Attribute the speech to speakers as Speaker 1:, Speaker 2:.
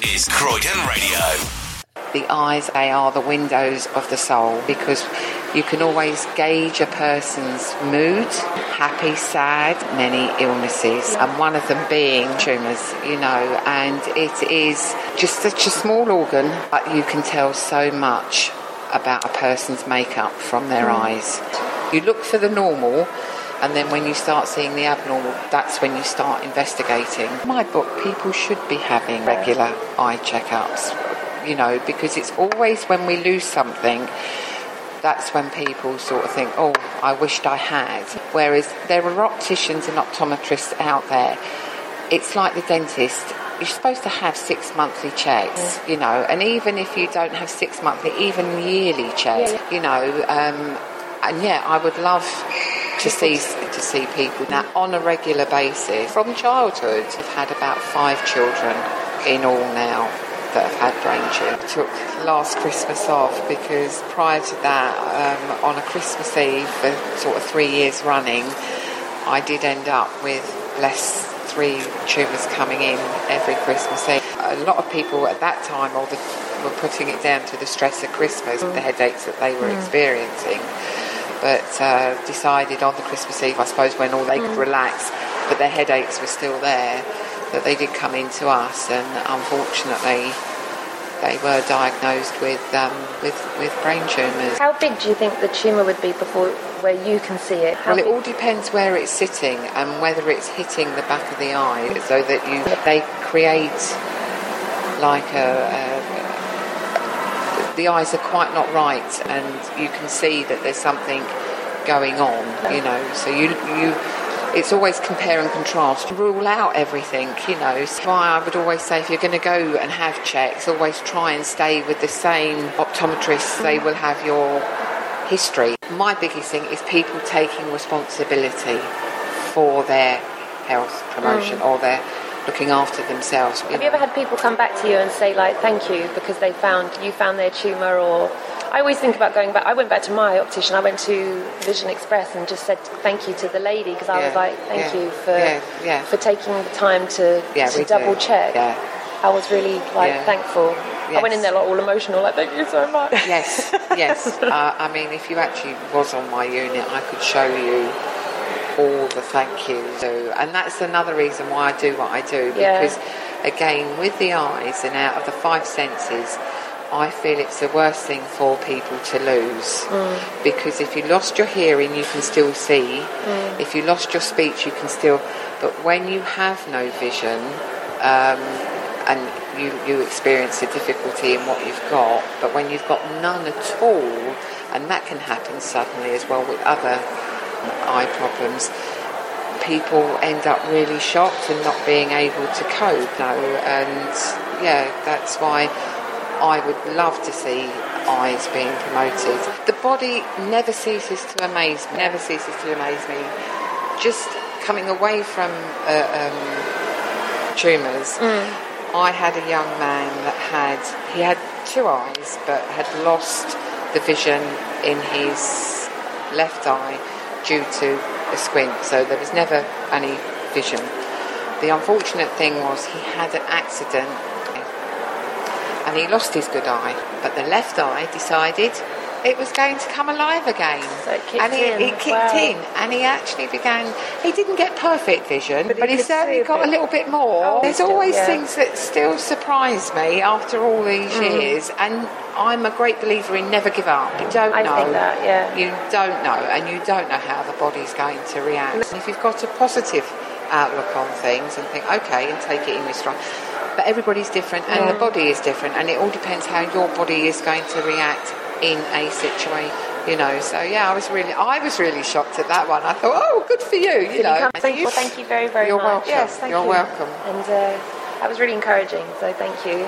Speaker 1: This is Croydon Radio.
Speaker 2: The eyes, they are the windows of the soul because you can always gauge a person's mood, happy, sad, many illnesses, and one of them being tumours, you know, and it is just such a small organ, but you can tell so much about a person's makeup from their mm. eyes. You look for the normal, and then when you start seeing the abnormal, that's when you start investigating. My book, people should be having regular eye checkups, you know, because it's always when we lose something that's when people sort of think, oh, I wished I had. Whereas there are opticians and optometrists out there. It's like the dentist. You're supposed to have six monthly checks, you know, and even if you don't have six monthly, even yearly checks, you know, um, and yeah, I would love to see to see people now on a regular basis from childhood. I've had about five children in all now that have had brain tumor. Took last Christmas off because prior to that, um, on a Christmas Eve for sort of three years running, I did end up with less three tumours coming in every Christmas Eve. A lot of people at that time or the, were putting it down to the stress of Christmas, the headaches that they were experiencing but uh, decided on the Christmas Eve, I suppose, when all they could relax, but their headaches were still there, that they did come in to us, and unfortunately, they were diagnosed with um, with with brain tumours.
Speaker 3: How big do you think the tumour would be before where you can see it? How
Speaker 2: Well, it all depends where it's sitting and whether it's hitting the back of the eye, so that you they create like a. a the eyes are quite not right, and you can see that there's something going on. You know, so you you. It's always compare and contrast. Rule out everything, you know. So why I would always say if you're going to go and have checks, always try and stay with the same optometrist. They will have your history. My biggest thing is people taking responsibility for their health promotion mm. or their looking after themselves.
Speaker 3: Have you ever had people come back to you and say like thank you because they found you found their tumour or I always think about going back. I went back to my optician. I went to Vision Express and just said thank you to the lady because I was like, thank
Speaker 2: yeah,
Speaker 3: you for
Speaker 2: yeah, yeah.
Speaker 3: for taking the time to,
Speaker 2: Yeah,
Speaker 3: to
Speaker 2: we do.
Speaker 3: double check.
Speaker 2: Yeah.
Speaker 3: I was really like
Speaker 2: Yeah.
Speaker 3: thankful. I went in there like all emotional, like thank you so much.
Speaker 2: Yes, yes. uh, I mean, if you actually was on my unit, I could show you all the thank yous. And that's another reason why I do what I do
Speaker 3: Yeah.
Speaker 2: because, again, with the eyes and out of the five senses. I feel it's the worst thing for people to lose because if you lost your hearing, you can still see. If you lost your speech, you can still. But when you have no vision, um, and you, you experience a difficulty in what you've got, but when you've got none at all, and that can happen suddenly as well with other eye problems, people end up really shocked and not being able to cope. No, and yeah, that's why I would love to see eyes being promoted. The body never ceases to amaze me, never ceases to amaze me. Just coming away from uh, um, tumours, I had a young man that had he had two eyes, but had lost the vision in his left eye due to a squint. So there was never any vision. The unfortunate thing was he had an accident and he lost his good eye, but the left eye decided it was going to come alive again.
Speaker 3: So it kicked
Speaker 2: and he,
Speaker 3: in.
Speaker 2: it kicked
Speaker 3: Wow.
Speaker 2: in, and he actually began. He didn't get perfect vision,
Speaker 3: But
Speaker 2: but,
Speaker 3: he
Speaker 2: he
Speaker 3: could see
Speaker 2: certainly got a little bit more.
Speaker 3: Oh,
Speaker 2: There's
Speaker 3: still,
Speaker 2: always
Speaker 3: yeah.
Speaker 2: things that still surprise me after all these
Speaker 3: Mm.
Speaker 2: years, and I'm a great believer in never give up. You don't
Speaker 3: I
Speaker 2: know.
Speaker 3: think that, yeah.
Speaker 2: You don't know, and you don't know how the body's going to react. And if you've got a positive outlook on things and think, okay, and take it in your stride But everybody's different, and the body is different, and it all depends how your body is going to react in a situation. You know, so yeah, I was really, I was really shocked at that one. I thought, oh, good for you. You know,
Speaker 3: you thank, well, thank you very, very
Speaker 2: You're
Speaker 3: much.
Speaker 2: welcome.
Speaker 3: Yes, thank
Speaker 2: You're
Speaker 3: you.
Speaker 2: welcome.
Speaker 3: And uh, that was really encouraging, so thank you.